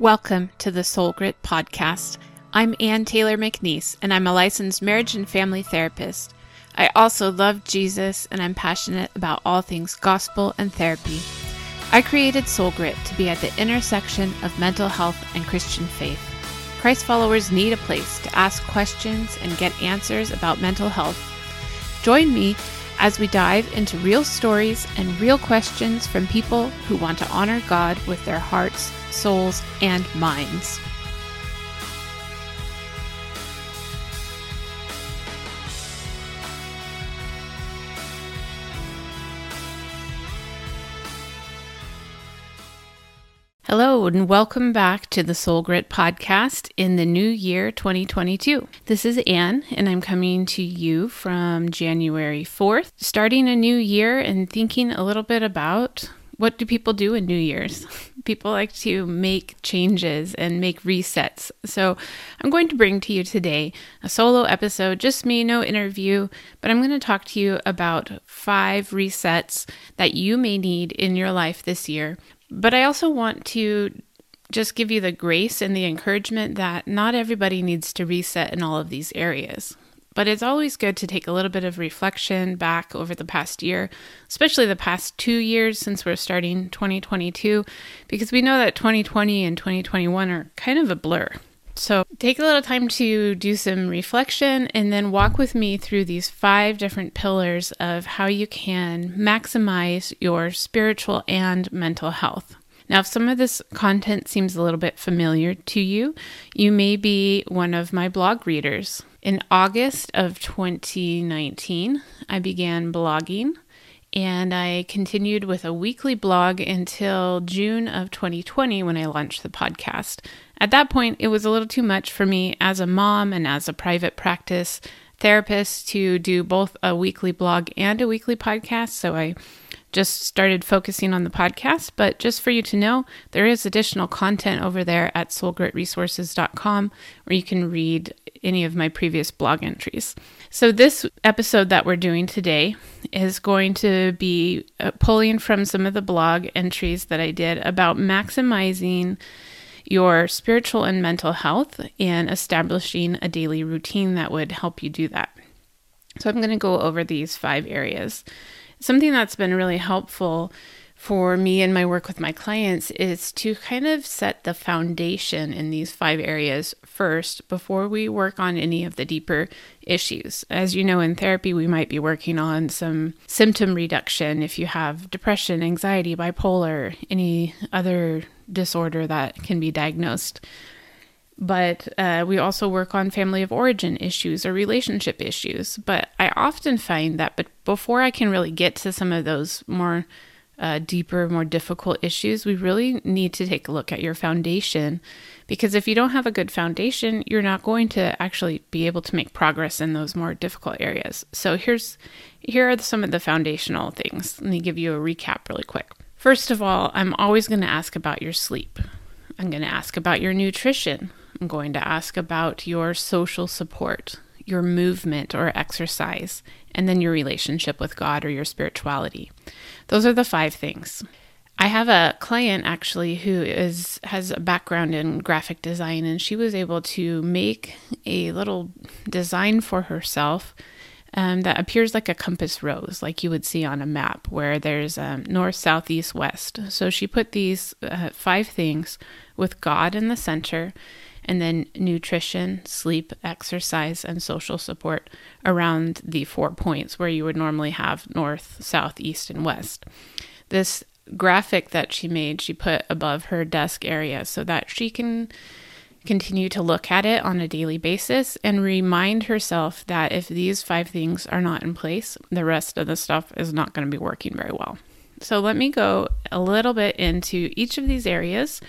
Welcome to the Soul Grit podcast. I'm Ann Taylor McNeese, and I'm a licensed marriage and family therapist. I also love Jesus, and I'm passionate about all things gospel and therapy. I created Soul Grit to be at the intersection of mental health and Christian faith. Christ followers need a place to ask questions and get answers about mental health. Join me as we dive into real stories and real questions from people who want to honor God with their hearts, souls, and minds. Hello, and welcome back to the Soul Grit podcast in the new year 2022. This is Ann, and I'm coming to you from January 4th, starting a new year and thinking a little bit about what do people do in New Year's? People like to make changes and make resets. So, I'm going to bring to you today a solo episode, just me, no interview, but I'm going to talk to you about five resets that you may need in your life this year but I also want to just give you the grace and the encouragement that not everybody needs to reset in all of these areas. But it's always good to take a little bit of reflection back over the past year, especially the past two years since we're starting 2022, because we know that 2020 and 2021 are kind of a blur. So take a little time to do some reflection and then walk with me through these five different pillars of how you can maximize your spiritual and mental health. Now, if some of this content seems a little bit familiar to you, you may be one of my blog readers. In August of 2019, I began blogging and I continued with a weekly blog until June of 2020 when I launched the podcast. At that point, it was a little too much for me as a mom and as a private practice therapist to do both a weekly blog and a weekly podcast. So I just started focusing on the podcast. But just for you to know, there is additional content over there at soulgritresources.com where you can read any of my previous blog entries. So, this episode that we're doing today is going to be uh, pulling from some of the blog entries that I did about maximizing your spiritual and mental health and establishing a daily routine that would help you do that. So, I'm going to go over these five areas. Something that's been really helpful for me and my work with my clients is to kind of set the foundation in these five areas first before we work on any of the deeper issues. As you know, in therapy, we might be working on some symptom reduction if you have depression, anxiety, bipolar, any other disorder that can be diagnosed. But uh, we also work on family of origin issues or relationship issues. But I often find that but before I can really get to some of those more uh, deeper, more difficult issues, we really need to take a look at your foundation. Because if you don't have a good foundation, you're not going to actually be able to make progress in those more difficult areas. So here's here are some of the foundational things. Let me give you a recap really quick. First of all, I'm always going to ask about your sleep. I'm going to ask about your nutrition. I'm going to ask about your social support, your movement or exercise, and then your relationship with God or your spirituality. Those are the five things. I have a client actually who is has a background in graphic design and she was able to make a little design for herself um, that appears like a compass rose, like you would see on a map, where there's um, north, south, east, west. So she put these uh, five things with God in the center, and then nutrition, sleep, exercise, and social support around the four points where you would normally have north, south, east, and west. This graphic that she made, she put above her desk area so that she can continue to look at it on a daily basis and remind herself that if these five things are not in place, the rest of the stuff is not going to be working very well. So, let me go a little bit into each of these areas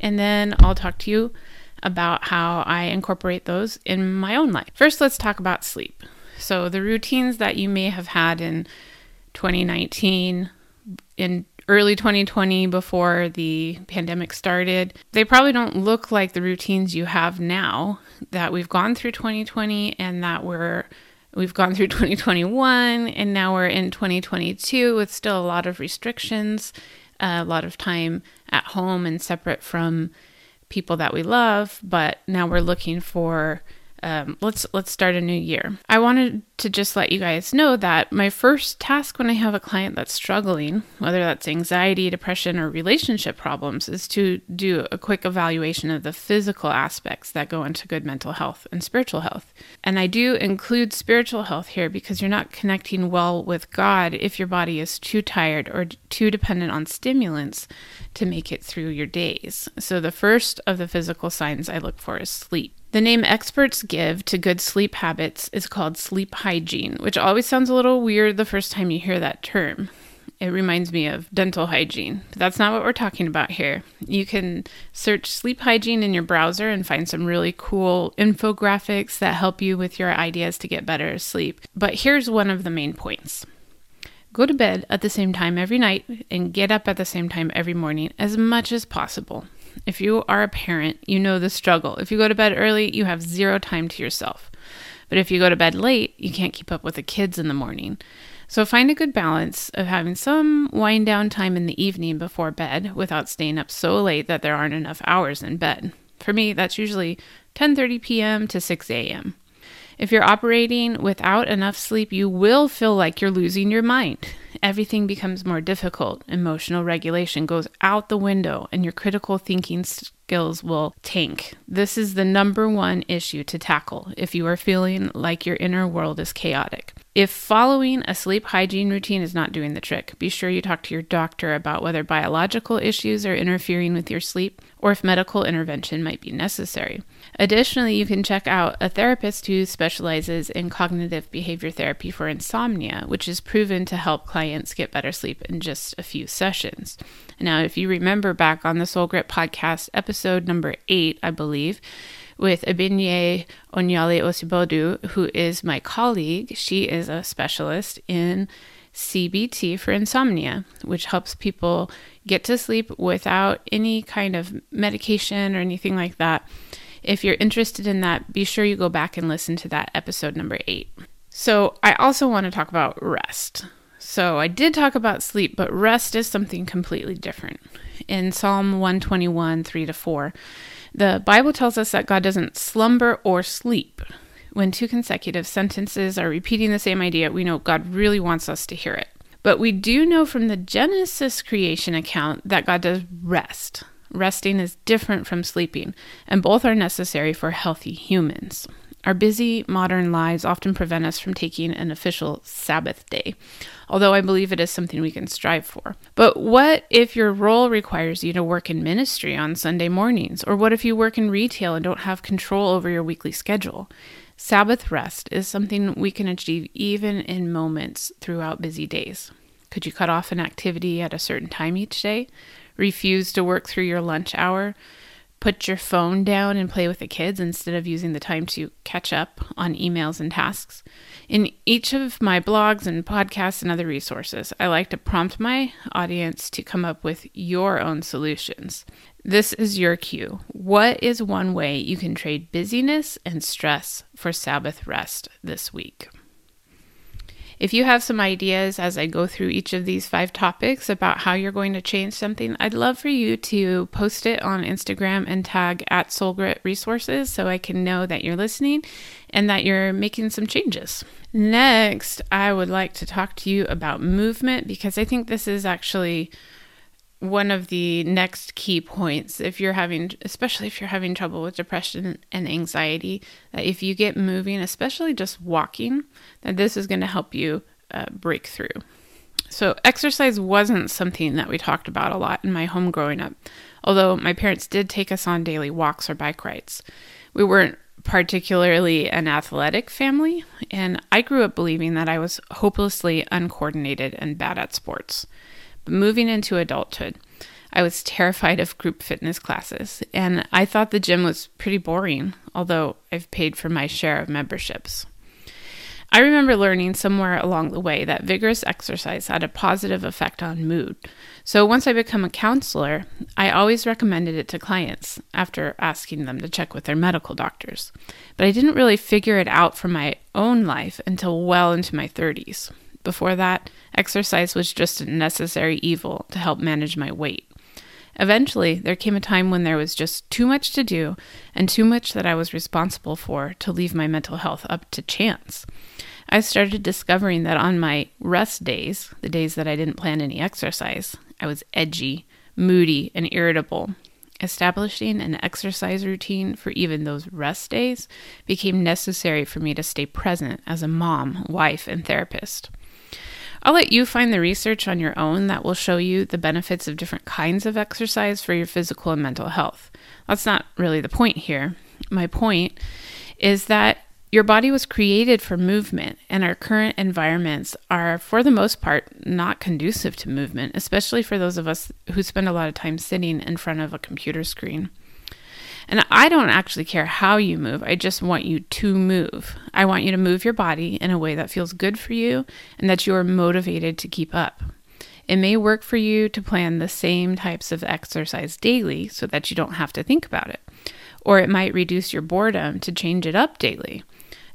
and then I'll talk to you about how I incorporate those in my own life. First, let's talk about sleep. So, the routines that you may have had in 2019, in early 2020 before the pandemic started, they probably don't look like the routines you have now that we've gone through 2020 and that we're we've gone through 2021 and now we're in 2022 with still a lot of restrictions, a lot of time at home and separate from people that we love, but now we're looking for um, let's let's start a new year. I wanted to just let you guys know that my first task when I have a client that's struggling, whether that's anxiety, depression, or relationship problems, is to do a quick evaluation of the physical aspects that go into good mental health and spiritual health. And I do include spiritual health here because you're not connecting well with God if your body is too tired or too dependent on stimulants to make it through your days. So the first of the physical signs I look for is sleep. The name experts give to good sleep habits is called sleep hygiene, which always sounds a little weird the first time you hear that term. It reminds me of dental hygiene, but that's not what we're talking about here. You can search sleep hygiene in your browser and find some really cool infographics that help you with your ideas to get better sleep. But here's one of the main points go to bed at the same time every night and get up at the same time every morning as much as possible. If you are a parent, you know the struggle. If you go to bed early, you have zero time to yourself. But if you go to bed late, you can't keep up with the kids in the morning. So find a good balance of having some wind down time in the evening before bed without staying up so late that there aren't enough hours in bed. For me, that's usually 10:30 p.m. to 6 a.m. If you're operating without enough sleep, you will feel like you're losing your mind. Everything becomes more difficult. Emotional regulation goes out the window, and your critical thinking skills will tank. This is the number one issue to tackle if you are feeling like your inner world is chaotic. If following a sleep hygiene routine is not doing the trick, be sure you talk to your doctor about whether biological issues are interfering with your sleep or if medical intervention might be necessary. Additionally, you can check out a therapist who specializes in cognitive behavior therapy for insomnia, which is proven to help clients get better sleep in just a few sessions. Now, if you remember back on the Soul Grit podcast, episode number eight, I believe, with Abinye Onyale Osibodu, who is my colleague. She is a specialist in CBT for insomnia, which helps people get to sleep without any kind of medication or anything like that. If you're interested in that, be sure you go back and listen to that episode number eight. So, I also want to talk about rest. So, I did talk about sleep, but rest is something completely different. In Psalm 121, 3 to 4, the Bible tells us that God doesn't slumber or sleep. When two consecutive sentences are repeating the same idea, we know God really wants us to hear it. But we do know from the Genesis creation account that God does rest. Resting is different from sleeping, and both are necessary for healthy humans. Our busy modern lives often prevent us from taking an official Sabbath day, although I believe it is something we can strive for. But what if your role requires you to work in ministry on Sunday mornings? Or what if you work in retail and don't have control over your weekly schedule? Sabbath rest is something we can achieve even in moments throughout busy days. Could you cut off an activity at a certain time each day? Refuse to work through your lunch hour? Put your phone down and play with the kids instead of using the time to catch up on emails and tasks. In each of my blogs and podcasts and other resources, I like to prompt my audience to come up with your own solutions. This is your cue. What is one way you can trade busyness and stress for Sabbath rest this week? If you have some ideas as I go through each of these five topics about how you're going to change something, I'd love for you to post it on Instagram and tag at SoulGrit Resources so I can know that you're listening and that you're making some changes. Next, I would like to talk to you about movement because I think this is actually one of the next key points if you're having especially if you're having trouble with depression and anxiety that if you get moving especially just walking that this is going to help you uh, break through. So exercise wasn't something that we talked about a lot in my home growing up although my parents did take us on daily walks or bike rides. We weren't particularly an athletic family and i grew up believing that i was hopelessly uncoordinated and bad at sports but moving into adulthood, I was terrified of group fitness classes, and I thought the gym was pretty boring, although I've paid for my share of memberships. I remember learning somewhere along the way that vigorous exercise had a positive effect on mood. So once I became a counselor, I always recommended it to clients after asking them to check with their medical doctors. But I didn't really figure it out for my own life until well into my 30s. Before that, exercise was just a necessary evil to help manage my weight. Eventually, there came a time when there was just too much to do and too much that I was responsible for to leave my mental health up to chance. I started discovering that on my rest days, the days that I didn't plan any exercise, I was edgy, moody, and irritable. Establishing an exercise routine for even those rest days became necessary for me to stay present as a mom, wife, and therapist. I'll let you find the research on your own that will show you the benefits of different kinds of exercise for your physical and mental health. That's not really the point here. My point is that your body was created for movement, and our current environments are, for the most part, not conducive to movement, especially for those of us who spend a lot of time sitting in front of a computer screen. And I don't actually care how you move, I just want you to move. I want you to move your body in a way that feels good for you and that you are motivated to keep up. It may work for you to plan the same types of exercise daily so that you don't have to think about it. Or it might reduce your boredom to change it up daily.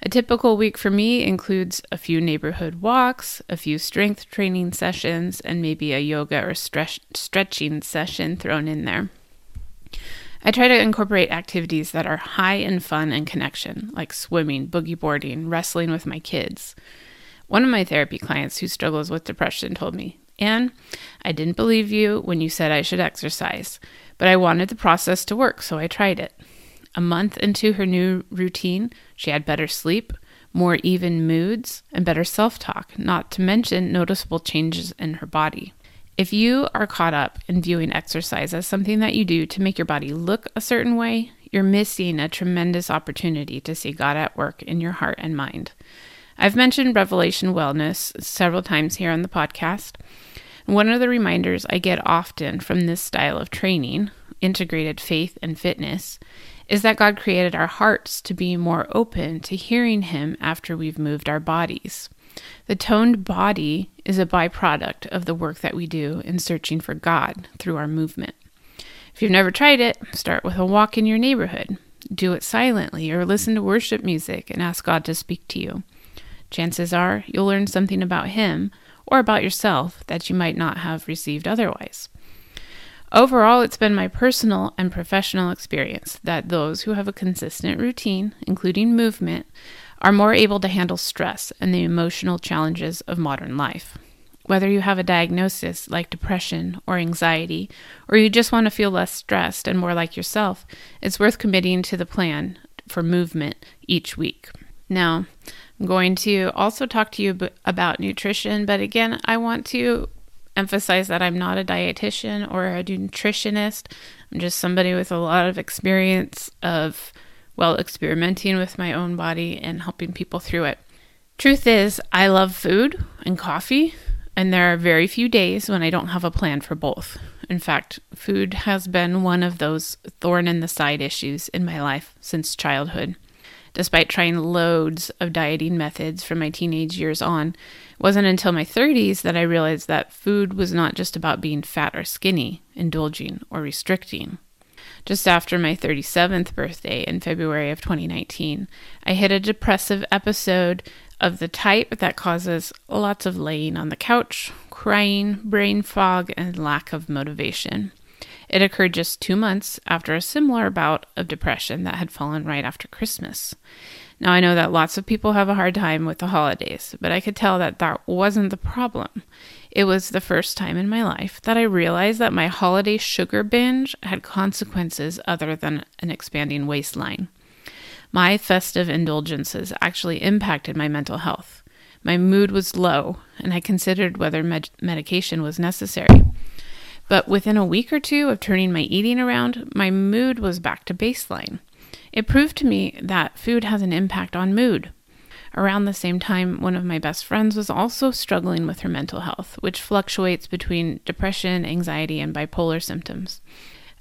A typical week for me includes a few neighborhood walks, a few strength training sessions, and maybe a yoga or stretch- stretching session thrown in there. I try to incorporate activities that are high in fun and connection, like swimming, boogie boarding, wrestling with my kids. One of my therapy clients who struggles with depression told me, Anne, I didn't believe you when you said I should exercise, but I wanted the process to work, so I tried it. A month into her new routine, she had better sleep, more even moods, and better self talk, not to mention noticeable changes in her body. If you are caught up in viewing exercise as something that you do to make your body look a certain way, you're missing a tremendous opportunity to see God at work in your heart and mind. I've mentioned Revelation Wellness several times here on the podcast. One of the reminders I get often from this style of training, integrated faith and fitness, is that God created our hearts to be more open to hearing Him after we've moved our bodies. The toned body is a byproduct of the work that we do in searching for God through our movement. If you've never tried it, start with a walk in your neighborhood. Do it silently or listen to worship music and ask God to speak to you. Chances are you'll learn something about Him or about yourself that you might not have received otherwise. Overall, it's been my personal and professional experience that those who have a consistent routine, including movement, are more able to handle stress and the emotional challenges of modern life. Whether you have a diagnosis like depression or anxiety, or you just want to feel less stressed and more like yourself, it's worth committing to the plan for movement each week. Now, I'm going to also talk to you about nutrition, but again, I want to emphasize that I'm not a dietitian or a nutritionist. I'm just somebody with a lot of experience of well, experimenting with my own body and helping people through it. Truth is, I love food and coffee, and there are very few days when I don't have a plan for both. In fact, food has been one of those thorn in the side issues in my life since childhood. Despite trying loads of dieting methods from my teenage years on, it wasn't until my 30s that I realized that food was not just about being fat or skinny, indulging, or restricting. Just after my 37th birthday in February of 2019, I hit a depressive episode of the type that causes lots of laying on the couch, crying, brain fog, and lack of motivation. It occurred just two months after a similar bout of depression that had fallen right after Christmas. Now, I know that lots of people have a hard time with the holidays, but I could tell that that wasn't the problem. It was the first time in my life that I realized that my holiday sugar binge had consequences other than an expanding waistline. My festive indulgences actually impacted my mental health. My mood was low, and I considered whether med- medication was necessary. But within a week or two of turning my eating around, my mood was back to baseline. It proved to me that food has an impact on mood. Around the same time, one of my best friends was also struggling with her mental health, which fluctuates between depression, anxiety, and bipolar symptoms.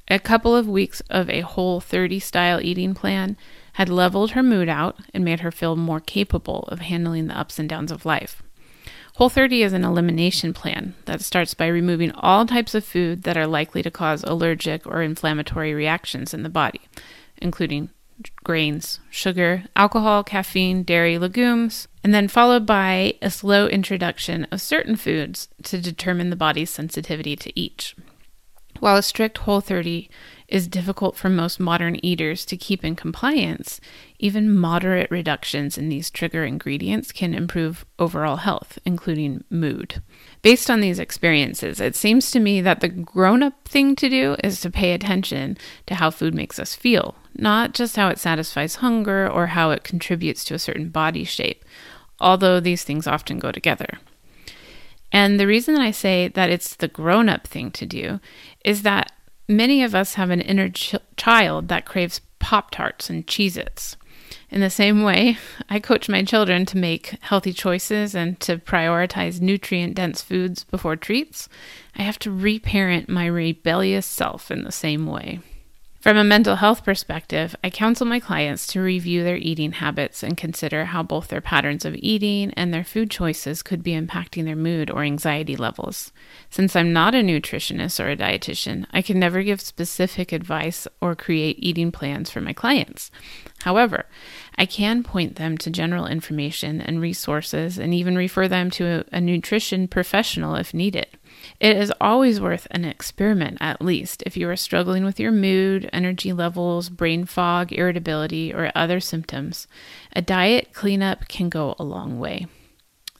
A couple of weeks of a whole 30 style eating plan had leveled her mood out and made her feel more capable of handling the ups and downs of life. Whole 30 is an elimination plan that starts by removing all types of food that are likely to cause allergic or inflammatory reactions in the body, including grains, sugar, alcohol, caffeine, dairy, legumes, and then followed by a slow introduction of certain foods to determine the body's sensitivity to each. While a strict whole 30 is difficult for most modern eaters to keep in compliance, even moderate reductions in these trigger ingredients can improve overall health, including mood. Based on these experiences, it seems to me that the grown up thing to do is to pay attention to how food makes us feel, not just how it satisfies hunger or how it contributes to a certain body shape, although these things often go together. And the reason that I say that it's the grown up thing to do is that Many of us have an inner ch- child that craves Pop Tarts and Cheez Its. In the same way, I coach my children to make healthy choices and to prioritize nutrient dense foods before treats. I have to reparent my rebellious self in the same way. From a mental health perspective, I counsel my clients to review their eating habits and consider how both their patterns of eating and their food choices could be impacting their mood or anxiety levels. Since I'm not a nutritionist or a dietitian, I can never give specific advice or create eating plans for my clients. However, I can point them to general information and resources and even refer them to a, nutrition professional if needed. It is always worth an experiment, at least, if you are struggling with your mood, energy levels, brain fog, irritability, or other symptoms. A diet cleanup can go a long way.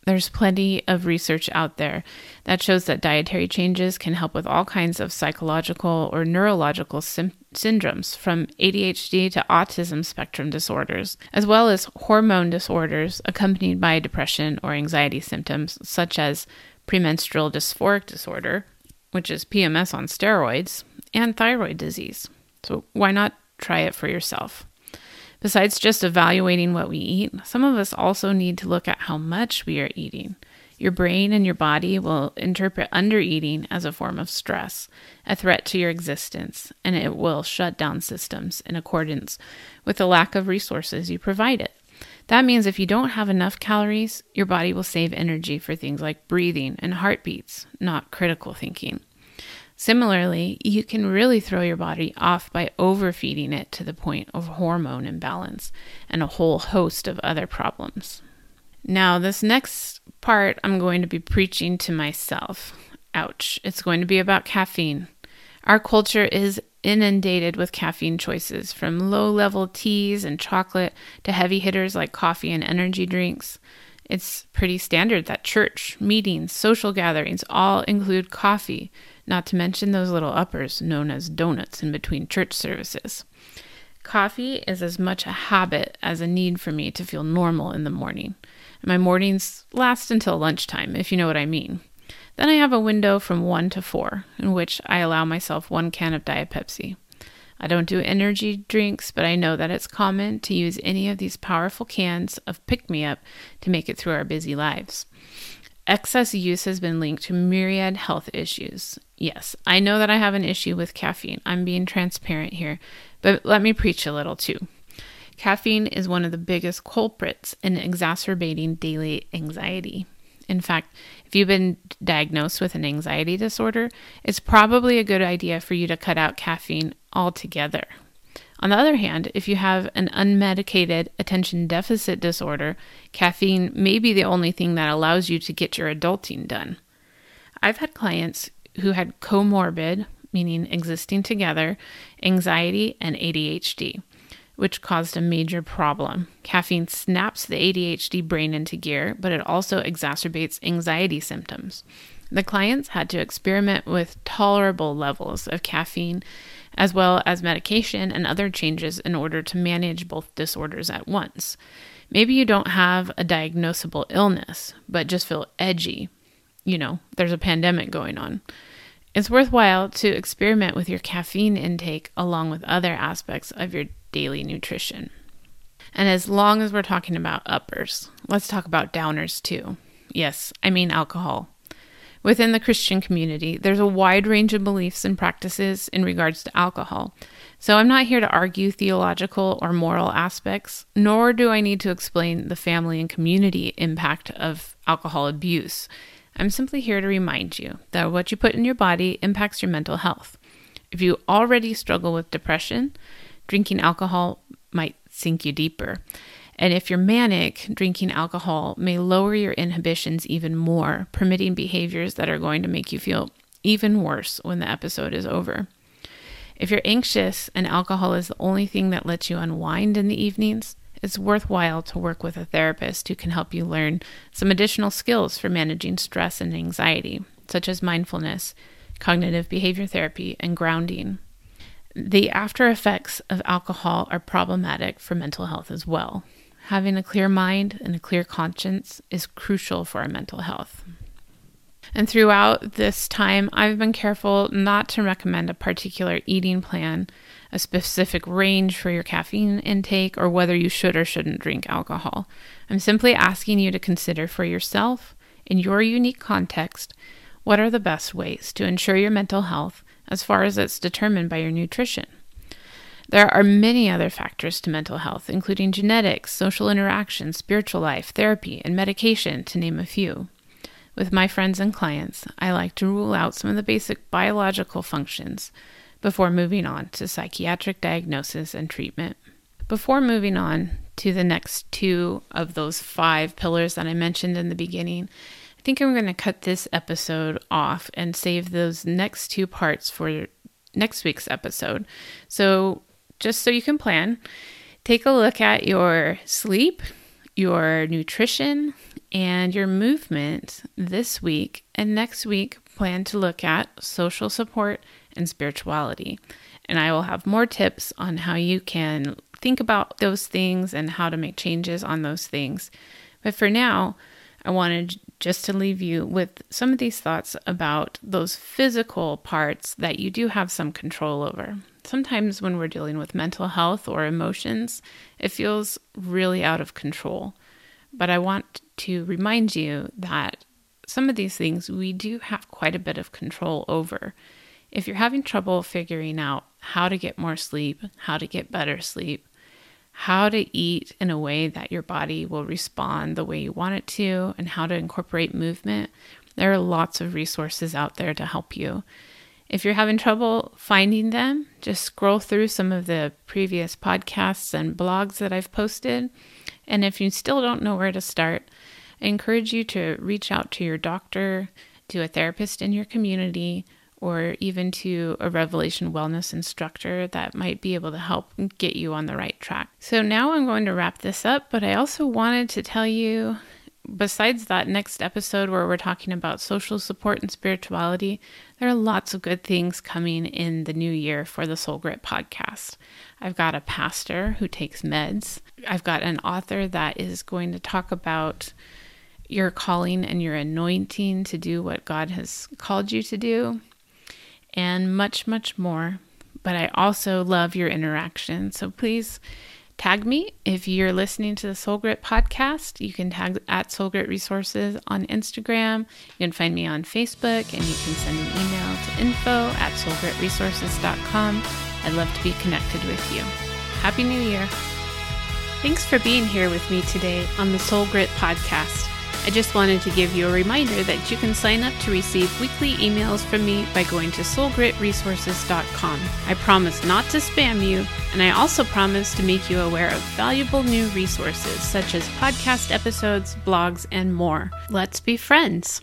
There's plenty of research out there that shows that dietary changes can help with all kinds of psychological or neurological sim- syndromes, from ADHD to autism spectrum disorders, as well as hormone disorders accompanied by depression or anxiety symptoms, such as premenstrual dysphoric disorder, which is PMS on steroids, and thyroid disease. So, why not try it for yourself? Besides just evaluating what we eat, some of us also need to look at how much we are eating. Your brain and your body will interpret undereating as a form of stress, a threat to your existence, and it will shut down systems in accordance with the lack of resources you provide it. That means if you don't have enough calories, your body will save energy for things like breathing and heartbeats, not critical thinking. Similarly, you can really throw your body off by overfeeding it to the point of hormone imbalance and a whole host of other problems. Now, this next part, I'm going to be preaching to myself. Ouch. It's going to be about caffeine. Our culture is inundated with caffeine choices, from low level teas and chocolate to heavy hitters like coffee and energy drinks. It's pretty standard that church, meetings, social gatherings all include coffee, not to mention those little uppers known as donuts in between church services. Coffee is as much a habit as a need for me to feel normal in the morning. My mornings last until lunchtime, if you know what I mean. Then I have a window from 1 to 4 in which I allow myself one can of Diet Pepsi. I don't do energy drinks, but I know that it's common to use any of these powerful cans of pick me up to make it through our busy lives. Excess use has been linked to myriad health issues. Yes, I know that I have an issue with caffeine. I'm being transparent here, but let me preach a little too. Caffeine is one of the biggest culprits in exacerbating daily anxiety. In fact, if you've been diagnosed with an anxiety disorder, it's probably a good idea for you to cut out caffeine altogether. On the other hand, if you have an unmedicated attention deficit disorder, caffeine may be the only thing that allows you to get your adulting done. I've had clients who had comorbid, meaning existing together, anxiety and ADHD which caused a major problem. Caffeine snaps the ADHD brain into gear, but it also exacerbates anxiety symptoms. The clients had to experiment with tolerable levels of caffeine as well as medication and other changes in order to manage both disorders at once. Maybe you don't have a diagnosable illness, but just feel edgy. You know, there's a pandemic going on. It's worthwhile to experiment with your caffeine intake along with other aspects of your daily nutrition. And as long as we're talking about uppers, let's talk about downers too. Yes, I mean alcohol. Within the Christian community, there's a wide range of beliefs and practices in regards to alcohol. So I'm not here to argue theological or moral aspects, nor do I need to explain the family and community impact of alcohol abuse. I'm simply here to remind you that what you put in your body impacts your mental health. If you already struggle with depression, drinking alcohol might sink you deeper. And if you're manic, drinking alcohol may lower your inhibitions even more, permitting behaviors that are going to make you feel even worse when the episode is over. If you're anxious and alcohol is the only thing that lets you unwind in the evenings, it's worthwhile to work with a therapist who can help you learn some additional skills for managing stress and anxiety, such as mindfulness, cognitive behavior therapy, and grounding. The after effects of alcohol are problematic for mental health as well. Having a clear mind and a clear conscience is crucial for our mental health. And throughout this time, I've been careful not to recommend a particular eating plan, a specific range for your caffeine intake, or whether you should or shouldn't drink alcohol. I'm simply asking you to consider for yourself, in your unique context, what are the best ways to ensure your mental health as far as it's determined by your nutrition. There are many other factors to mental health, including genetics, social interaction, spiritual life, therapy, and medication, to name a few. With my friends and clients, I like to rule out some of the basic biological functions before moving on to psychiatric diagnosis and treatment. Before moving on to the next two of those five pillars that I mentioned in the beginning, I think I'm going to cut this episode off and save those next two parts for next week's episode. So, just so you can plan, take a look at your sleep, your nutrition, and your movement this week and next week plan to look at social support and spirituality. And I will have more tips on how you can think about those things and how to make changes on those things. But for now, I wanted just to leave you with some of these thoughts about those physical parts that you do have some control over. Sometimes when we're dealing with mental health or emotions, it feels really out of control. But I want to remind you that some of these things we do have quite a bit of control over. If you're having trouble figuring out how to get more sleep, how to get better sleep, how to eat in a way that your body will respond the way you want it to, and how to incorporate movement, there are lots of resources out there to help you. If you're having trouble finding them, just scroll through some of the previous podcasts and blogs that I've posted. And if you still don't know where to start, I encourage you to reach out to your doctor, to a therapist in your community, or even to a Revelation Wellness instructor that might be able to help get you on the right track. So now I'm going to wrap this up, but I also wanted to tell you besides that next episode where we're talking about social support and spirituality, there are lots of good things coming in the new year for the Soul Grit podcast. I've got a pastor who takes meds. I've got an author that is going to talk about your calling and your anointing to do what God has called you to do, and much, much more. But I also love your interaction. So please tag me if you're listening to the Soul Grit podcast. You can tag at Soul Grit Resources on Instagram. You can find me on Facebook and you can send an email to info at soulgritresources.com. I'd love to be connected with you. Happy New Year. Thanks for being here with me today on the Soul Grit podcast. I just wanted to give you a reminder that you can sign up to receive weekly emails from me by going to soulgritresources.com. I promise not to spam you, and I also promise to make you aware of valuable new resources such as podcast episodes, blogs, and more. Let's be friends.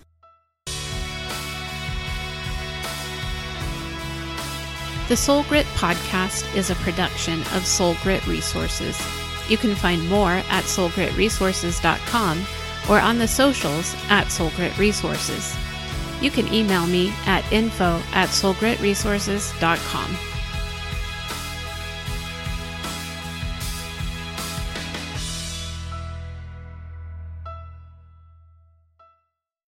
The Soul Grit podcast is a production of Soul Grit Resources. You can find more at soulgritresources.com or on the socials at SoulGrit Resources. You can email me at info at soulgritresources.com.